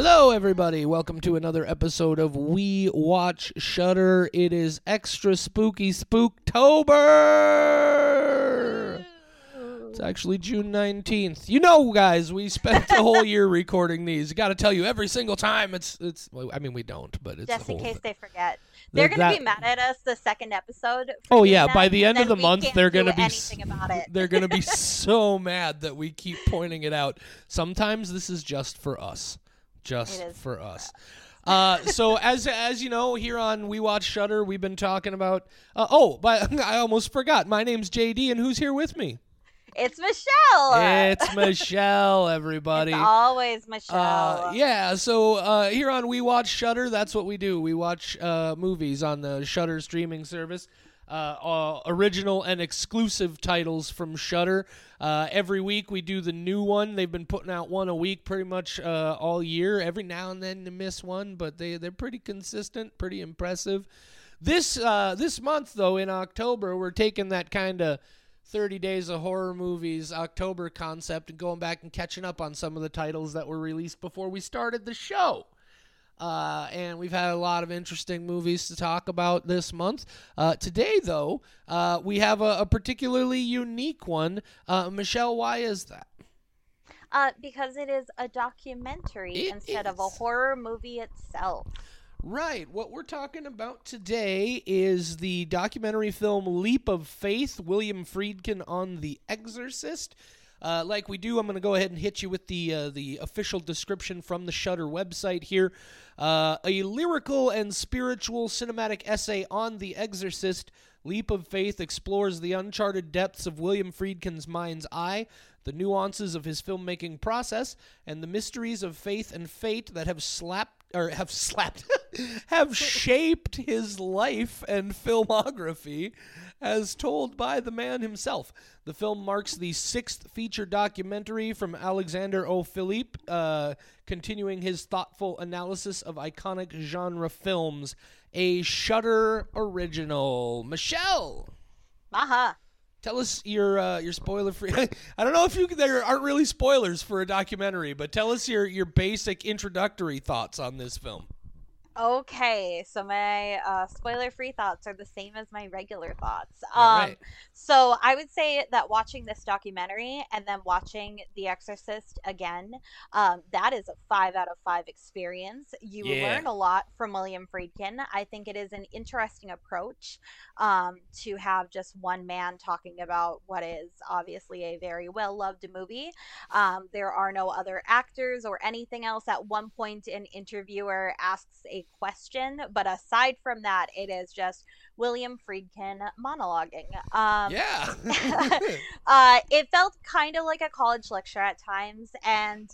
Hello, everybody. Welcome to another episode of We Watch Shudder. It is extra spooky Spooktober. It's actually June 19th. You know, guys, we spent the whole year recording these. Got to tell you every single time. It's it's. Well, I mean, we don't, but it's just in case thing. they forget. They're gonna be mad at us the second episode. Oh yeah, by the end of the month they're be anything about it. they're gonna be so mad that we keep pointing it out. Sometimes this is just for us, just for us. Uh, so as as you know, here on We Watch Shudder, we've been talking about. Uh, oh, but I almost forgot. My name's JD, and who's here with me? It's Michelle. It's Michelle, everybody. It's always Michelle. Uh, yeah, so uh, here on We Watch Shudder, that's what we do. We watch uh, movies on the Shudder streaming service. Uh, uh, original and exclusive titles from Shudder. Uh, every week we do the new one. They've been putting out one a week pretty much uh, all year. Every now and then they miss one, but they they're pretty consistent, pretty impressive. This uh, this month though, in October, we're taking that kind of 30 days of horror movies October concept and going back and catching up on some of the titles that were released before we started the show. Uh, and we've had a lot of interesting movies to talk about this month. Uh, today, though, uh, we have a, a particularly unique one. Uh, Michelle, why is that? uh, because it is a documentary It instead of a horror movie itself. Right. What we're talking about today is the documentary film Leap of Faith, William Friedkin on The Exorcist. Uh, like we do, I'm going to go ahead and hit you with the uh, the official description from the Shudder website here. Uh, a lyrical and spiritual cinematic essay on The Exorcist. Leap of Faith explores the uncharted depths of William Friedkin's mind's eye, the nuances of his filmmaking process, and the mysteries of faith and fate that have slapped or have slapped have shaped his life and filmography as told by the man himself. The film marks the sixth feature documentary from Alexander O. Philippe, uh, continuing his thoughtful analysis of iconic genre films. A Shudder original. Michelle, Aha. Tell us your uh, your spoiler free. I don't know if you there aren't really spoilers for a documentary, but tell us your your basic introductory thoughts on this film. Okay, so my uh, spoiler-free thoughts are the same as my regular thoughts. Um, right. So I would say that watching this documentary and then watching The Exorcist again, um, that is a five out of five experience. You Yeah. learn a lot from William Friedkin. I think it is an interesting approach um, to have just one man talking about what is obviously a very well loved movie. Um, there are no other actors or anything else. At one point, an interviewer asks a question, but aside from that, it is just William Friedkin monologuing. Um, Yeah. uh, it felt kind of like a college lecture at times, and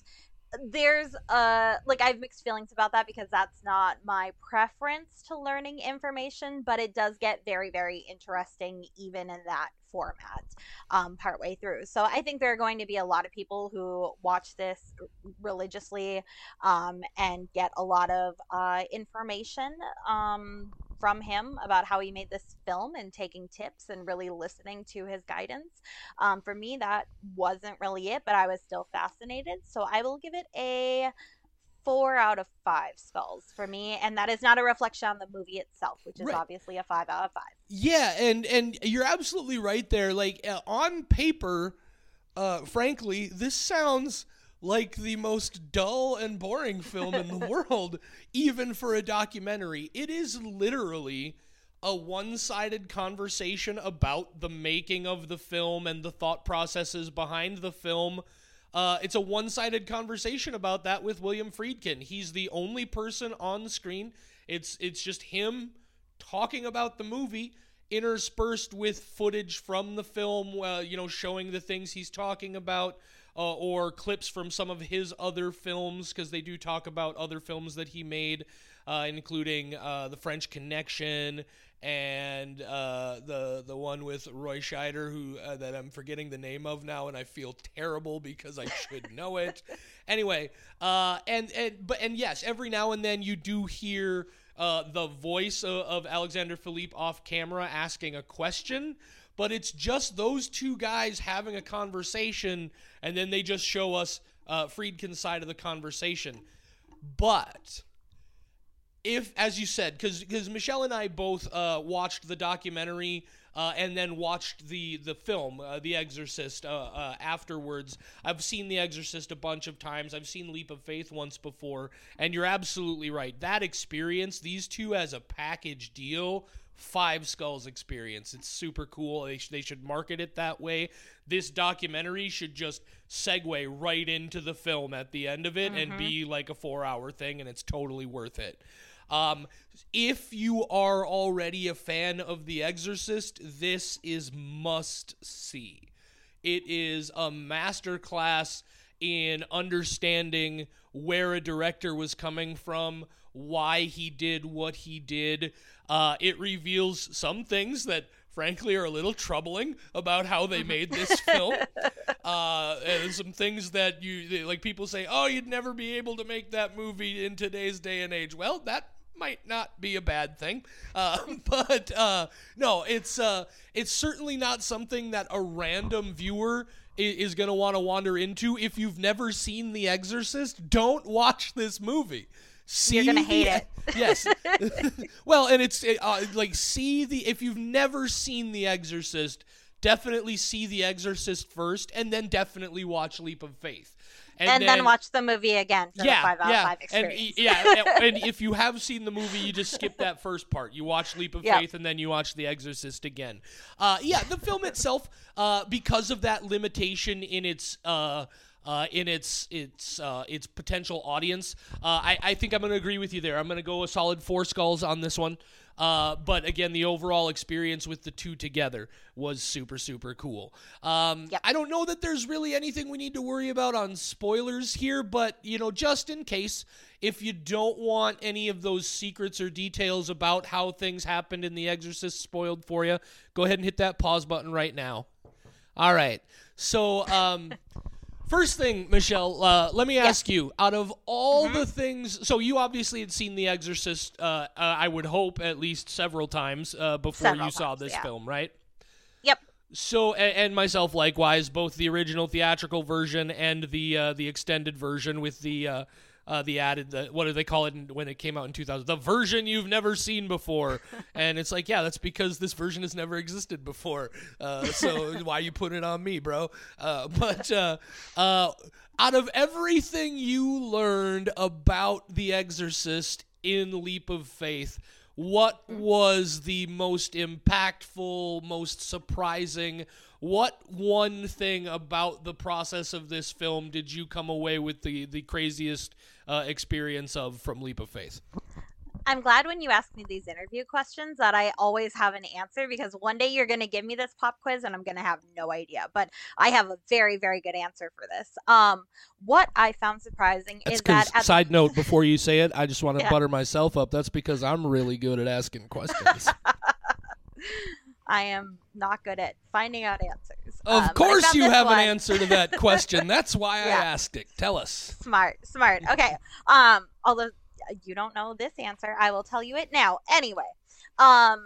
there's a like I have mixed feelings about that because that's not my preference to learning information, but it does get very very interesting even in that format um partway through. So I think there are going to be a lot of people who watch this religiously um and get a lot of uh information um from him about how he made this film and taking tips and really listening to his guidance. Um, for me, that wasn't really it, but I was still fascinated. So I will give it a four out of five skulls for me. And that is not a reflection on the movie itself, which is Right. obviously a five out of five. Yeah, and and you're absolutely right there. Like uh, on paper, uh, frankly, this sounds like the most dull and boring film in the world, even for a documentary. It is literally a one-sided conversation about the making of the film and the thought processes behind the film. Uh, it's a one-sided conversation about that with William Friedkin. He's the only person on screen. It's it's just him talking about the movie interspersed with footage from the film, uh, you know, showing the things he's talking about, uh, or clips from some of his other films, because they do talk about other films that he made, uh, including uh, The French Connection and uh, the the one with Roy Scheider, who uh, that I'm forgetting the name of now, and I feel terrible because I should know it. Anyway, uh, and and but and yes, every now and then you do hear uh, the voice of, of Alexander Philippe off camera asking a question, but it's just those two guys having a conversation, and then they just show us uh, Friedkin's side of the conversation. But if, as you said, because because Michelle and I both uh, watched the documentary uh, and then watched the the film, uh, The Exorcist, uh, uh, afterwards. I've seen The Exorcist a bunch of times. I've seen Leap of Faith once before, and you're absolutely right. That experience, these two as a package deal. Five Skulls experience. It's super cool. They, sh- they should market it that way. This documentary should just segue right into the film at the end of it and be like a four hour thing, and it's totally worth it. Um, if you are already a fan of The Exorcist, this is must see. It is a masterclass in understanding where a director was coming from, why he did what he did. Uh, it reveals some things that, frankly, are a little troubling about how they made this film. Uh, and some things that you like. People say, "Oh, you'd never be able to make that movie in today's day and age." Well, that might not be a bad thing. Uh, but uh, no, it's uh, it's certainly not something that a random viewer is going to want to wander into. If you've never seen The Exorcist, don't watch this movie. See You're gonna the- hate it. yes. well, and it's uh, like see the if you've never seen The Exorcist, definitely see The Exorcist first, and then definitely watch Leap of Faith. And, then, watch the movie again for yeah, the five out yeah, of five and yeah, and, and if you have seen the movie, you just skip that first part. You watch Leap of Yep. Faith, and then you watch The Exorcist again. Uh, yeah, the film itself, uh, because of that limitation in its. Uh, uh, in its its uh, its potential audience, uh, I, I think I'm going to agree with you there. I'm going to go a solid four skulls on this one. Uh, but again, the overall experience with the two together was super super cool. Um, Yep. I don't know that there's really anything we need to worry about on spoilers here, but you know, just in case, if you don't want any of those secrets or details about how things happened in The Exorcist spoiled for you, go ahead and hit that pause button right now. All right. So, um, first thing, Michelle, uh, let me ask you: out of all Mm-hmm. the things, so you obviously had seen The Exorcist, uh, uh, I would hope at least several times uh, before Several you saw this yeah. film, right? Yep. So and, and myself likewise, both the original theatrical version and the uh, the extended version with the uh, the added the what do they call it in, when it came out in 2000 the version you've never seen before. And it's like yeah that's because this version has never existed before. Uh, so why you put it on me bro? Uh, but uh, uh, out of everything you learned about the Exorcist in Leap of Faith what was the most impactful, most surprising? What one thing about the process of this film did you come away with the, the craziest uh, experience of from Leap of Faith? I'm glad when you ask me these interview questions that I always have an answer because one day you're going to give me this pop quiz and I'm going to have no idea. But I have a very, very good answer for this. Um, what I found surprising That's is that side note, before you say it, I just want to Yeah. butter myself up. That's because I'm really good at asking questions. I am not good at finding out answers. of Um, course, you have one. an answer to that question. That's why I asked it. Tell us. Smart, smart. Okay. Um, although you don't know this answer, I will tell you it now. Anyway, um,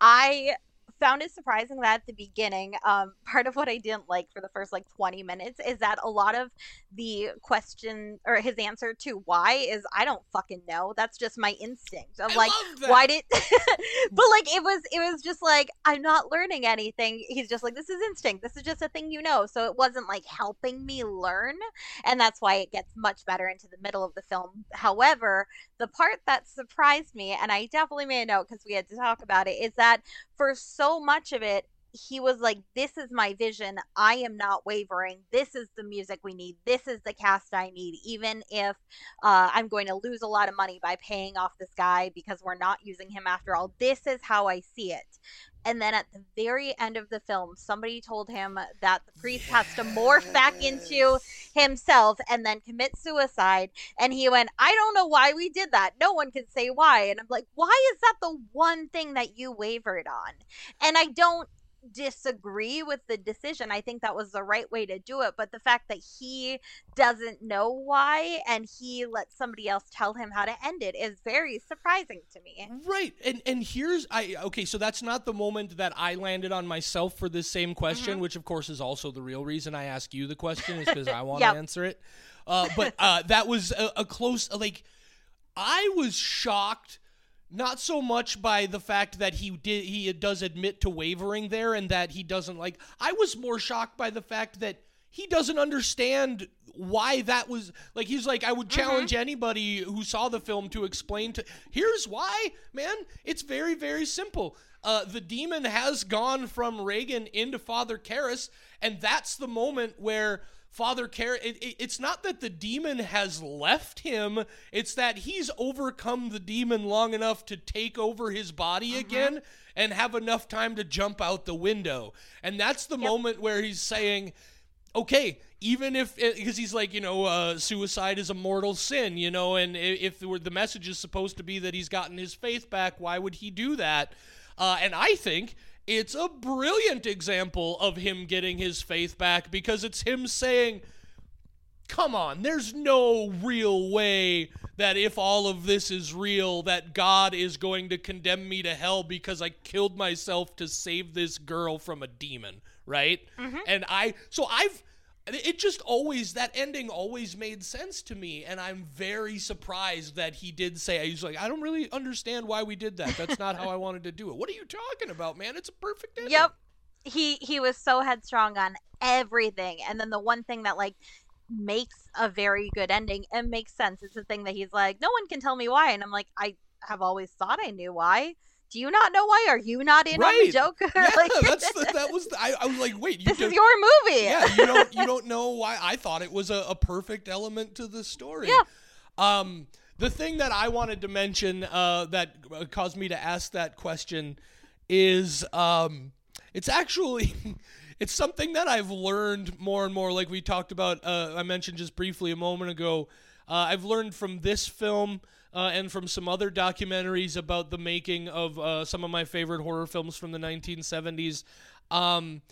I found it surprising that at the beginning, um, part of what I didn't like for the first like 20 minutes is that a lot of the question or his answer to why is I don't fucking know. That's just my instinct of I like why did but like it was it was just like i'm not learning anything. He's just like this is instinct. This is just a thing you know. So it wasn't like helping me learn and that's why it gets much better into the middle of the film. However the part that surprised me and i definitely made a note because we had to talk about it is that for so much of it he was like, This is my vision. I am not wavering. This is the music we need. This is the cast I need. Even if uh, I'm going to lose a lot of money by paying off this guy because we're not using him after all, this is how I see it. And then at the very end of the film, somebody told him that the priest has to morph back into himself and then commit suicide. And he went, I don't know why we did that. No one can say why. And I'm like, why is that the one thing that you wavered on? And I don't disagree with the decision. I think that was the right way to do it. But the fact that he doesn't know why and he let somebody else tell him how to end it is very surprising to me. Right. And and here's I okay, so that's not the moment that I landed on myself for this same question, Mm-hmm. which of course is also the real reason I ask you the question is because I want Yep. to answer it. Uh, but uh, that was a, a close like I was shocked not so much by the fact that he did he does admit to wavering there and that he doesn't like I was more shocked by the fact that he doesn't understand why that was like he's like I would challenge mm-hmm. anybody who saw the film to explain to here's why man it's very very simple uh, the demon has gone from Regan into Father Karras and that's the moment where Father Care, it, it, it's not that the demon has left him, it's that he's overcome the demon long enough to take over his body uh-huh. again and have enough time to jump out the window. And that's the yep. moment where he's saying, okay, even if because he's like you know uh, suicide is a mortal sin you know and if the, the message is supposed to be that he's gotten his faith back why would he do that uh, and i think it's a brilliant example of him getting his faith back because it's him saying come on there's no real way that if all of this is real that god is going to condemn me to hell because i killed myself to save this girl from a demon right? Mm-hmm. And I, so I've, it just always that ending always made sense to me and i'm very surprised that he did say he's like i don't really understand why we did that. That's not how i wanted to do it. What are you talking about man? It's a perfect ending. Yep. He he was so headstrong on everything and then the one thing that like makes a very good ending and makes sense it's the thing that he's like no one can tell me why and i'm like i have always thought i knew why do you not know why? Are you not in right. on the joke? Yeah, like, that's the, that was. The, I, I, was like, wait, this is your movie. Yeah, you don't you don't know why? I thought it was a, a perfect element to the story. Yeah. Um, the thing that I wanted to mention uh, that uh, caused me to ask that question is um, it's actually. it's something that I've learned more and more. Like we talked about, uh, I mentioned just briefly a moment ago. Uh, I've learned from this film uh, and from some other documentaries about the making of uh, some of my favorite horror films from the 1970s. Um,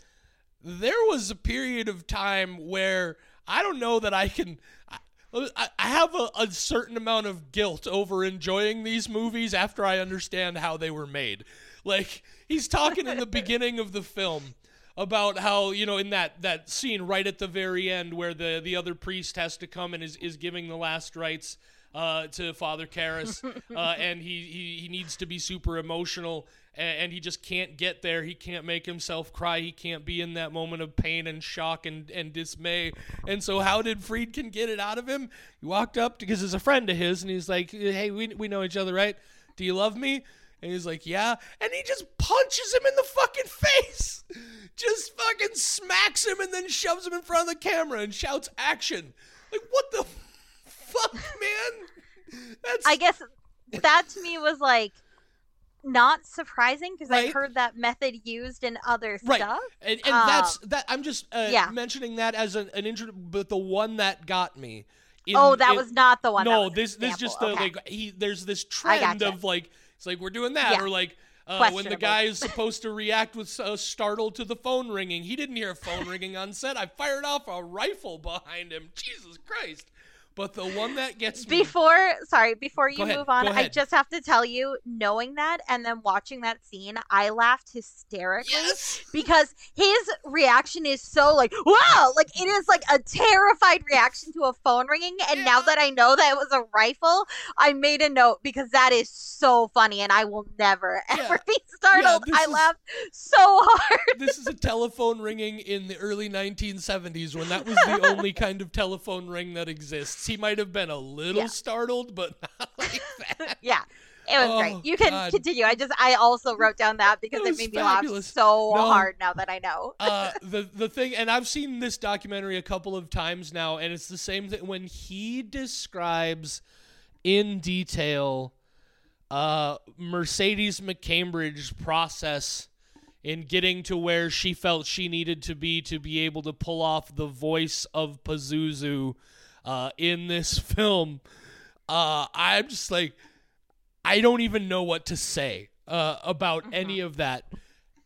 there was a period of time where I don't know that I can. I, I have a, a, certain amount of guilt over enjoying these movies after I understand how they were made. Like, he's talking in the beginning of the film about how you know in that that scene right at the very end where the the other priest has to come and is is giving the last rites uh, to Father Karras, uh, and he, he he needs to be super emotional, and, and, he just can't get there. He can't make himself cry. He can't be in that moment of pain and shock and, and dismay. And so, how did Friedkin get it out of him? He walked up because he's a friend of his, and he's like, "Hey, we we know each other, right? Do you love me?" And he's like, yeah. And he just punches him in the fucking face. Just fucking smacks him and then shoves him in front of the camera and shouts action. Like, what the fuck, man? That's... I guess that to me was like not surprising because right. I heard that method used in other right. stuff. And, and um, that's that. I'm just uh, yeah. mentioning that as an, an intro, but the one that got me. In, oh, that in, was not the one. No, this this just the okay. like he. There's this trend gotcha. of like it's like we're doing that yeah. or like. Uh, when the guy is supposed to react with uh, startled to the phone ringing, he didn't hear a phone ringing on set. I fired off a rifle behind him. Jesus Christ! But the one that gets me... before, sorry, before you move on, I just have to tell you, knowing that and then watching that scene, I laughed hysterically yes! because his reaction is so like, wow, like it is like a terrified reaction to a phone ringing. And yeah. now that I know that it was a rifle, I made a note because that is so funny, and I will never yeah. ever be startled. Yeah, I is, laughed so hard. this is a telephone ringing in the early 1970s when that was the only kind of telephone ring that exists he might have been a little yeah. startled, but not like that. yeah. It was oh, great. You can God. continue. I just I also wrote down that because it, it made fabulous. me laugh so no, hard now that I know. uh, the the thing, and I've seen this documentary a couple of times now, and it's the same thing when he describes in detail uh, Mercedes McCambridge's process in getting to where she felt she needed to be to be able to pull off the voice of Pazuzu uh, in this film. Uh, I'm just like, I don't even know what to say uh, about mm-hmm. any of that.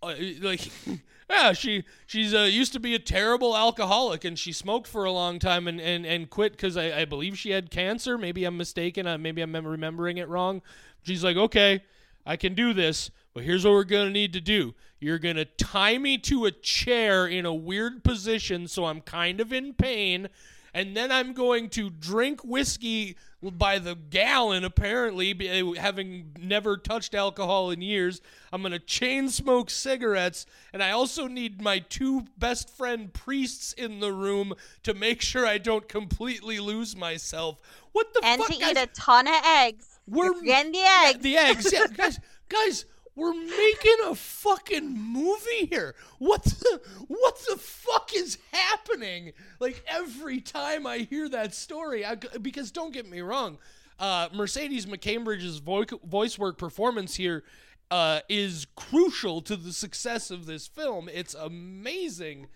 Uh, like, yeah, she she's uh, used to be a terrible alcoholic, and she smoked for a long time and and, and quit because I, I believe she had cancer. Maybe I'm mistaken. Maybe I'm remembering it wrong. She's like, okay, I can do this, but here's what we're gonna need to do. You're gonna tie me to a chair in a weird position, so I'm kind of in pain and then I'm going to drink whiskey by the gallon, apparently, eh, having never touched alcohol in years. I'm going to chain smoke cigarettes, and I also need my two best friend priests in the room to make sure I don't completely lose myself. What the and fuck? to guys? eat a ton of eggs. We're getting the eggs. the eggs, yeah, guys, guys. We're making a fucking movie here. What the what the fuck is happening? Like every time I hear that story, I, because don't get me wrong, uh, Mercedes McCambridge's voice work performance here uh, is crucial to the success of this film. It's amazing.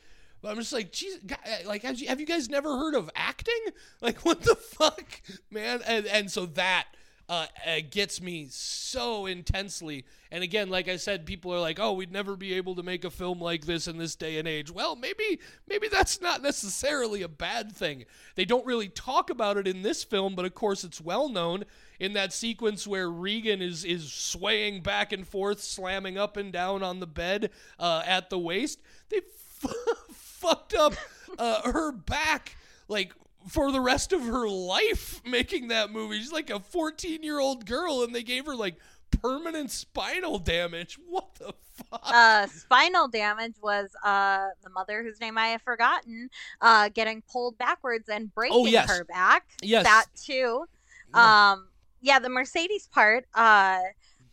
But I'm just like, geez, like, have you, have you guys never heard of acting? Like, what the fuck, man? And, and so that uh, uh, gets me so intensely. And again, like I said, people are like, "Oh, we'd never be able to make a film like this in this day and age." Well, maybe maybe that's not necessarily a bad thing. They don't really talk about it in this film, but of course, it's well known in that sequence where Regan is is swaying back and forth, slamming up and down on the bed uh, at the waist. They f- fucked up uh, her back like for the rest of her life making that movie. She's like a 14 year old girl, and they gave her like permanent spinal damage. What the fuck? uh, spinal damage was uh, the mother whose name I have forgotten, uh, getting pulled backwards and breaking Oh, yes. her back. Yes. That too. Yeah. Um, yeah, the Mercedes part, uh,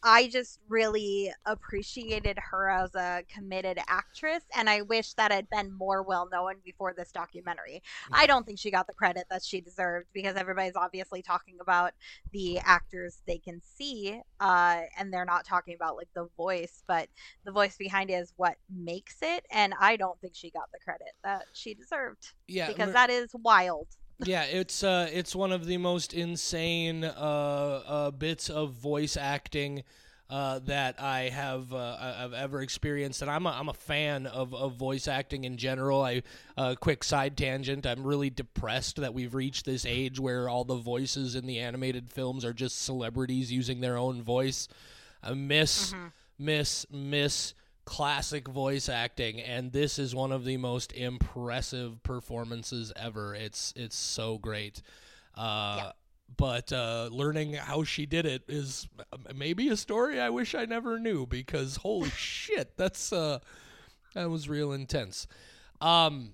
I just really appreciated her as a committed actress, and I wish that had been more well known before this documentary. I don't think she got the credit that she deserved because everybody's obviously talking about the actors they can see, uh, and they're not talking about like the voice, but the voice behind it is what makes it, and I don't think she got the credit that she deserved yeah, because that is wild. Yeah, it's uh, it's one of the most insane uh, uh, bits of voice acting uh, that I have uh, I've ever experienced, and I'm a, I'm a fan of, of voice acting in general. I uh, quick side tangent. I'm really depressed that we've reached this age where all the voices in the animated films are just celebrities using their own voice. I miss miss miss classic voice acting and this is one of the most impressive performances ever it's it's so great uh Yeah. but uh learning how she did it is maybe a story i wish i never knew because holy shit that's uh that was real intense um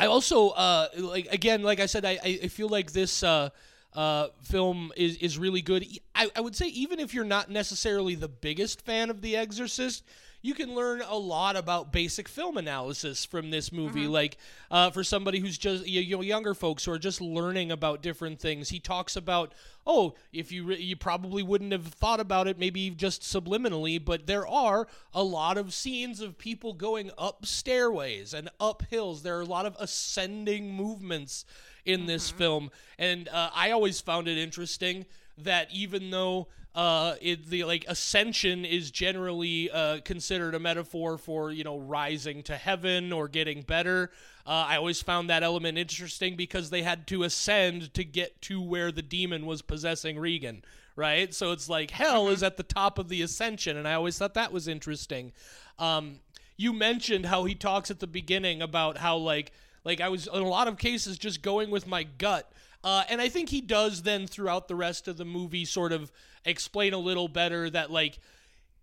I also uh like again like I said I I feel like this uh uh film is is really good. I, I would say even if you're not necessarily the biggest fan of The Exorcist, you can learn a lot about basic film analysis from this movie. Like uh, for somebody who's just you know younger folks who are just learning about different things, he talks about oh if you re- you probably wouldn't have thought about it maybe just subliminally, but there are a lot of scenes of people going up stairways and up hills. There are a lot of ascending movements in this film, and uh, I always found it interesting that even though uh, it, the like ascension is generally uh, considered a metaphor for you know rising to heaven or getting better. Uh, I always found that element interesting because they had to ascend to get to where the demon was possessing Regan, right? So it's like hell is at the top of the ascension, and I always thought that was interesting. Um, you mentioned how he talks at the beginning about how like like I was in a lot of cases just going with my gut. Uh, and I think he does then throughout the rest of the movie sort of explain a little better that like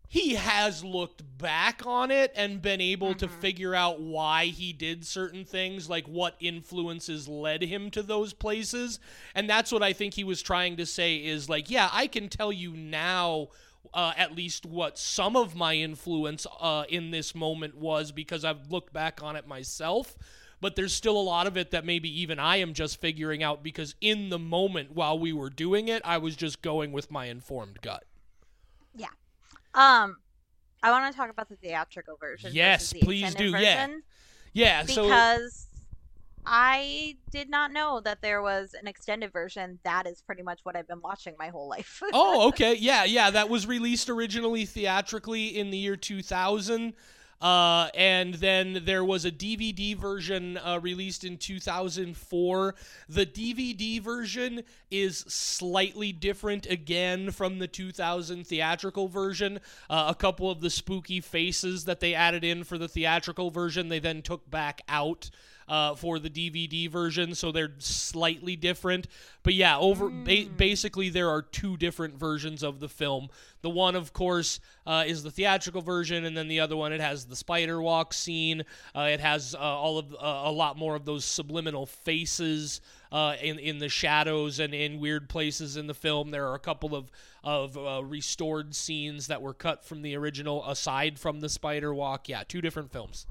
he has looked back on it and been able to figure out why he did certain things, like what influences led him to those places. And that's what I think he was trying to say is like, yeah, I can tell you now uh, at least what some of my influence uh, in this moment was because I've looked back on it myself. But there's still a lot of it that maybe even I am just figuring out because in the moment while we were doing it, I was just going with my informed gut. Yeah. Um, I want to talk about the theatrical version. Yes, the please do, yeah. version, Yeah, so Because I did not know that there was an extended version. That is pretty much what I've been watching my whole life. oh, okay, yeah, yeah, that was released originally theatrically in the year 2000. Uh, and then there was a DVD version uh, released in 2004. The DVD version is slightly different again from the 2000 theatrical version. Uh, a couple of the spooky faces that they added in for the theatrical version, they then took back out uh, for the DVD version, so they're slightly different. But yeah, over ba- basically there are two different versions of the film. The one, of course, uh, is the theatrical version, and then the other one it has the spider walk scene. Uh, it has uh, all of uh, a lot more of those subliminal faces uh, in in the shadows and in weird places in the film. There are a couple of of uh, restored scenes that were cut from the original, aside from the spider walk. Yeah, two different films.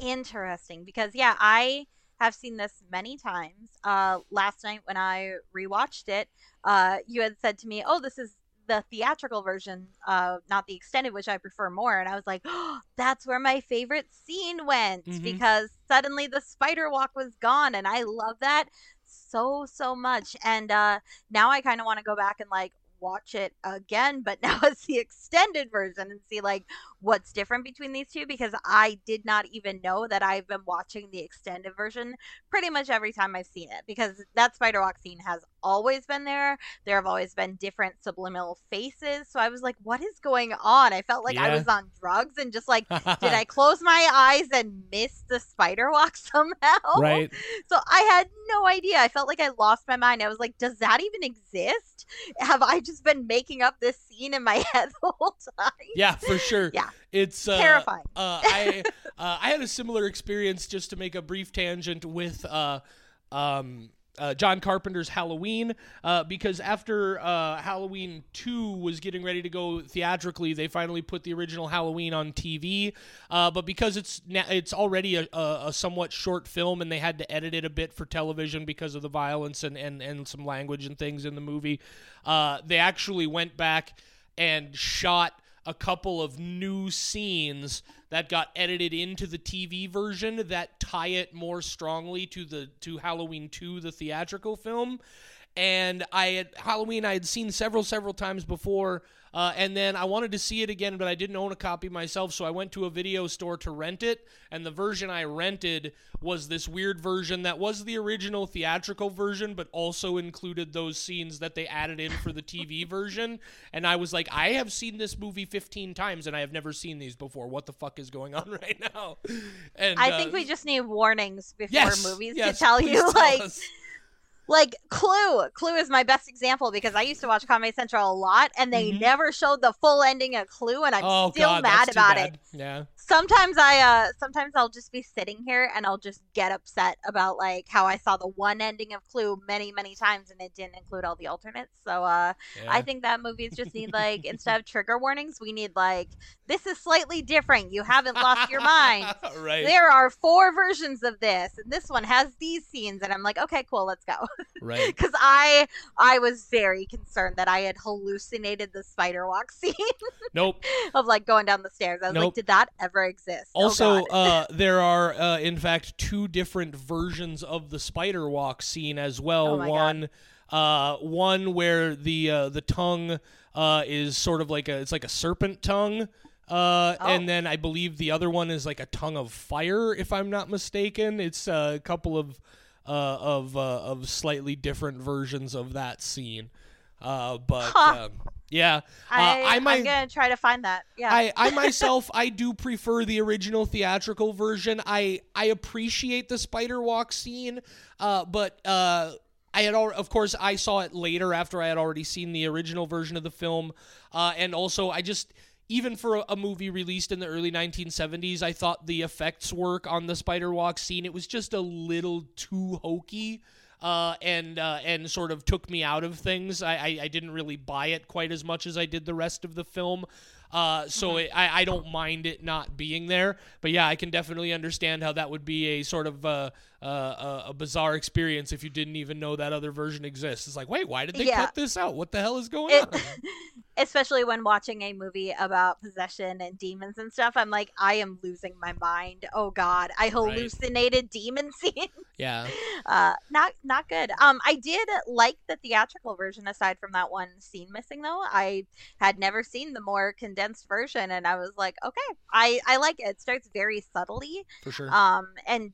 Interesting, because yeah, I have seen this many times. Uh, last night when I rewatched it, uh, you had said to me, "Oh, this is the theatrical version, uh, not the extended, which I prefer more." And I was like, "Oh, that's where my favorite scene went Mhm. because suddenly the spider walk was gone, and I love that so so much. And uh, now I kind of want to go back and like watch it again, but now it's the extended version and see like what's different between these two because I did not even know that I've been watching the extended version pretty much every time I've seen it because that spider walk scene has always been there. There have always been different subliminal faces. So I was like, what is going on? I felt like I was on drugs and just like, did I close my eyes and miss the spider walk somehow? right. So I had no idea. I felt like I lost my mind. I was like, does that even exist? Have I just been making up this scene in my head the whole time? Yeah, for sure. Yeah. It's uh, Terrifying. Uh, I uh, I had a similar experience. Just to make a brief tangent with uh, um, uh, John Carpenter's Halloween, uh, because after uh, Halloween two was getting ready to go theatrically, they finally put the original Halloween on TV. Uh, but because it's na- it's already a, a, a somewhat short film, and they had to edit it a bit for television because of the violence and and, and some language and things in the movie, uh, they actually went back and shot a couple of new scenes that got edited into the TV version that tie it more strongly to the to Halloween 2 the theatrical film. And I had Halloween I had seen several several times before uh, and then I wanted to see it again but I didn't own a copy myself so I went to a video store to rent it. And the version I rented was this weird version that was the original theatrical version but also included those scenes that they added in for the TV version. And I was like I have seen this movie 15 times and I have never seen these before. What the fuck is going on right now? And I uh, think we just need warnings before yes, movies yes, to tell you tell like us. Like Clue. Clue is my best example because I used to watch Comedy Central a lot and they Mhm. never showed the full ending of Clue and I'm oh still god mad about it. yeah sometimes I uh sometimes I'll just be sitting here and I'll just get upset about like how I saw the one ending of Clue many many times and it didn't include all the alternates. So uh yeah I think that movies just need like instead of trigger warnings, we need like this is slightly different. You haven't lost your mind. right There are four versions of this and this one has these scenes and I'm like, okay, cool, let's go. Right Cuz I I was very concerned that I had hallucinated the spider walk scene nope of like going down the stairs. I was Nope. like, did that ever exist? Oh, Also, God. uh, there are uh, in fact two different versions of the spider walk scene as well. Oh my God. one, uh, one where the uh, the tongue uh, is sort of like a it's like a serpent tongue. Uh, Oh. And then I believe the other one is like a tongue of fire, if I'm not mistaken. It's uh, a couple of uh, of uh, of slightly different versions of that scene. Uh, but Huh. um, yeah, uh, I, I'm gonna try to find that. Yeah. I, I myself I do prefer the original theatrical version. I I appreciate the spider walk scene, uh, but uh, I had al- of course I saw it later after I had already seen the original version of the film, uh, and also I just even for a, movie released in the early 1970s, I thought the effects work on the spider walk scene it was just a little too hokey uh, and uh, and sort of took me out of things. I, I, I didn't really buy it quite as much as I did the rest of the film. Uh, so it, I, I don't mind it not being there. But yeah, I can definitely understand how that would be a sort of uh, uh, uh, a bizarre experience if you didn't even know that other version exists. It's like, wait, why did they Yeah. cut this out? What the hell is going It- on? Especially when watching a movie about possession and demons and stuff, I'm like, I am losing my mind. Oh God, I hallucinated demon scene. Yeah. uh, not not good. Um, I did like the theatrical version aside from that one scene missing though. I had never seen the more condensed condensed version, and I was like, okay, I I like it. It starts very subtly, for sure. um, and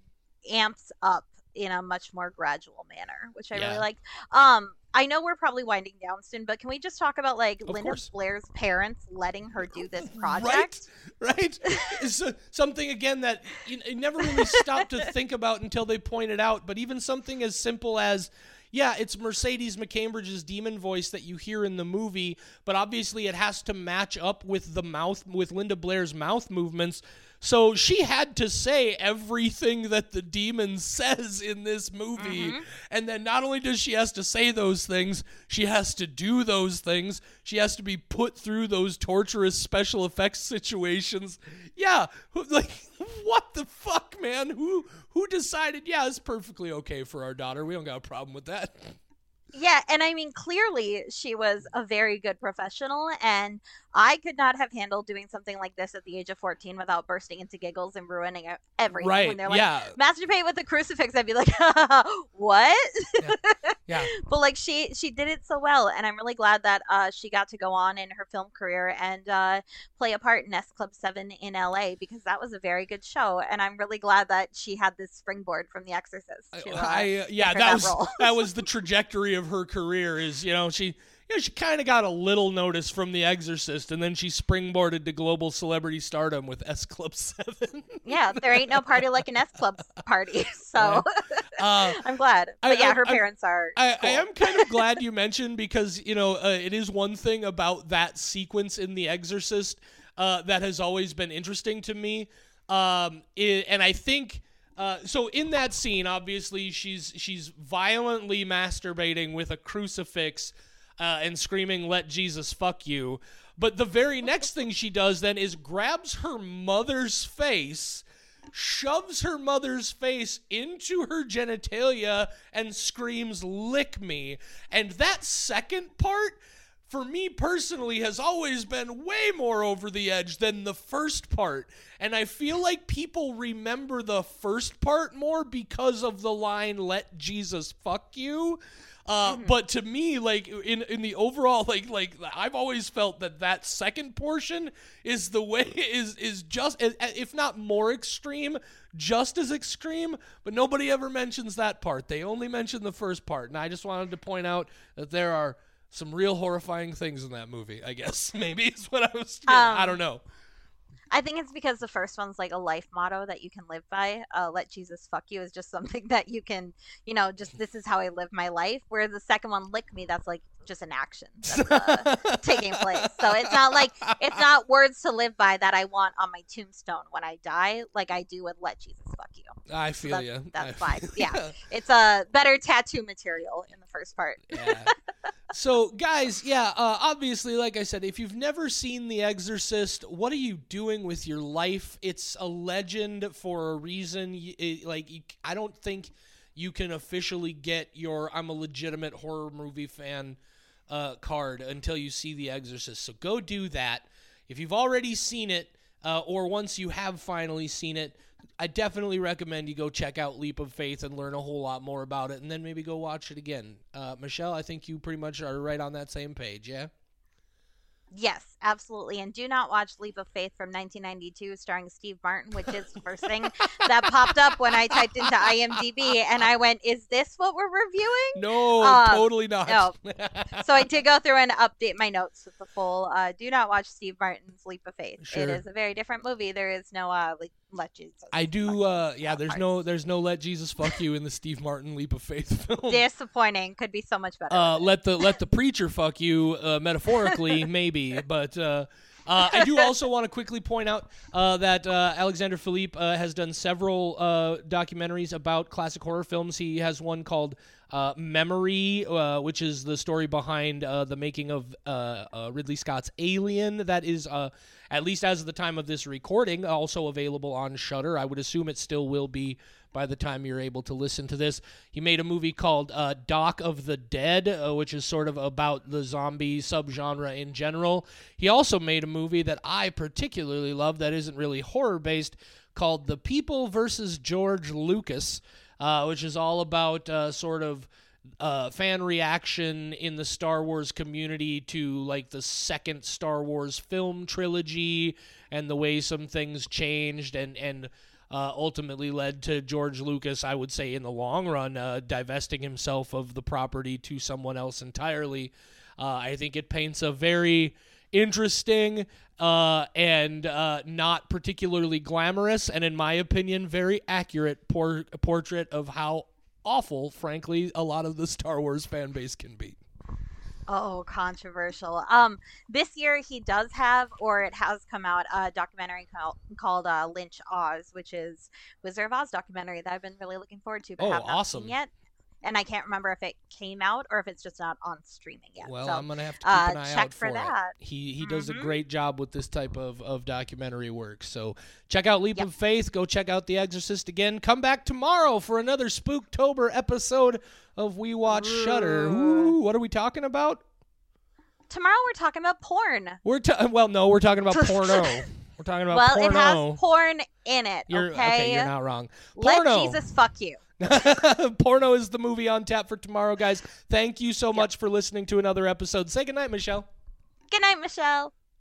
amps up in a much more gradual manner, which I Yeah. really liked. Um, I know we're probably winding down soon, but can we just talk about like Of Linda course. Blair's parents letting her do this project? Right, right. Something again that you, you never really stop to think about until they point it out. But even something as simple as, yeah, it's Mercedes McCambridge's demon voice that you hear in the movie, but obviously it has to match up with the mouth with Linda Blair's mouth movements. So she had to say everything that the demon says in this movie. Mm-hmm. And then not only does she has to say those things, she has to do those things. She has to be put through those torturous special effects situations. Yeah, like what the fuck, man? Who who decided, yeah, it's perfectly okay for our daughter. We don't got a problem with that. Yeah, and I mean, clearly she was a very good professional, and I could not have handled doing something like this at the age of 14 without bursting into giggles and ruining everything. Right. When they're like, yeah. masturbate with a crucifix, I'd be like, what? Yeah. but like she she did it so well, and I'm really glad that uh, she got to go on in her film career and uh, play a part in S Club Seven in LA because that was a very good show, and I'm really glad that she had this springboard from The Exorcist. To, uh, I, yeah, that that was that was the trajectory of her career. Is you know she you know she kind of got a little notice from The Exorcist, and then she springboarded to global celebrity stardom with S Club Seven. yeah, there ain't no party like an S Club party, so uh, I'm glad. I- But yeah, her I- parents are. I, I am kind of glad you mentioned because you know uh, it is one thing about that sequence in The Exorcist uh, that has always been interesting to me, um, i and I think. Uh, so in that scene, obviously she's she's violently masturbating with a crucifix uh, and screaming "Let Jesus fuck you." But the very next thing she does then is grabs her mother's face shoves her mother's face into her genitalia and screams, Lick me. And that second part, for me personally, has always been way more over the edge than the first part. And I feel like people remember the first part more because of the line, Let Jesus fuck you. Uh, But to me, like in in the overall, like like I've always felt that that second portion is the way is is just if not more extreme, just as extreme. But nobody ever mentions that part. They only mention the first part, and I just wanted to point out that there are some real horrifying things in that movie. I guess maybe is what I was. I Um, don't know. I think it's because the first one's like a life motto that you can live by. Uh, let Jesus fuck you is just something that you can, you know, just this is how I live my life. Whereas the second one, lick me, that's like just an action that's uh, taking place. So it's not like it's not words to live by that I want on my tombstone when I die, like I do with let Jesus you. I feel that's- you. that's I fine. Yeah. It's a better tattoo material in the first part. Yeah. so, guys, yeah, uh, obviously, like I said, if you've never seen The Exorcist, what are you doing with your life? It's a legend for a reason. It- like, I don't think you can officially get your "I'm a legitimate horror movie fan" uh, card until you see The Exorcist. So go do that. If you've already seen it, uh, or once you have finally seen it, I definitely recommend you go check out Leap of Faith and learn a whole lot more about it, and then maybe go watch it again. Uh, Michelle, I think you pretty much are right on that same page, yeah? Yes, absolutely. And do not watch Leap of Faith from 1992 starring Steve Martin, which is the first thing that popped up when I typed into IMDb. And I went, Is this what we're reviewing? No, Um, totally not. no. So I did go through and update my notes with the full uh, do not watch Steve Martin's Leap of Faith. Sure. It is a very different movie. There is no uh, like, let Jesus. I do. Uh, yeah, there's part. no, there's no "Let Jesus Fuck You" in the Steve Martin Leap of Faith film. Disappointing. Could be so much better. Uh, let the let the preacher fuck you, uh, metaphorically, maybe. But uh, uh, I do also want to quickly point out uh, that uh, Alexander Philippe uh, has done several uh, documentaries about classic horror films. He has one called uh, Memory, uh, which is the story behind uh, the making of uh, uh, Ridley Scott's Alien. That is, uh, at least as of the time of this recording, also available on Shudder. I would assume it still will be by the time you're able to listen to this. He made a movie called Doc of the Dead, which is sort of about the zombie subgenre in general. He also made a movie that I particularly love that isn't really horror based called The People versus George Lucas, uh, which is all about uh, sort of uh, fan reaction in the Star Wars community to like the second Star Wars film trilogy and the way some things changed and and uh, ultimately led to George Lucas, I would say, in the long run, uh, divesting himself of the property to someone else entirely. Uh, I think it paints a very interesting uh, and uh, not particularly glamorous, and in my opinion, very accurate por- portrait of how awful, frankly, a lot of the Star Wars fan base can be. Oh, controversial. Um, this year he does have, or it has come out, a documentary called, called uh, Lynch Oz, which is Wizard of Oz documentary that I've been really looking forward to, but Oh, have not awesome. seen yet. And I can't remember if it came out or if it's just not on streaming yet. Well, so, I'm gonna have to keep uh, an eye check out for for, that. it. He he does a Mhm. great job with this type of, of documentary work. So check out Leap Yep. of Faith. Go check out The Exorcist again. Come back tomorrow for another Spooktober episode of We Watch Shudder. Ooh, what are we talking about? tomorrow we're talking about porn. We're ta- well, no, we're talking about porno. We're talking about well, porno. it has porn in it. you're okay. you're not wrong. Let Jesus fuck you. Porno is the movie on tap for tomorrow, guys. Thank you so much for listening to another episode. Say goodnight, Michelle. Good night, Michelle.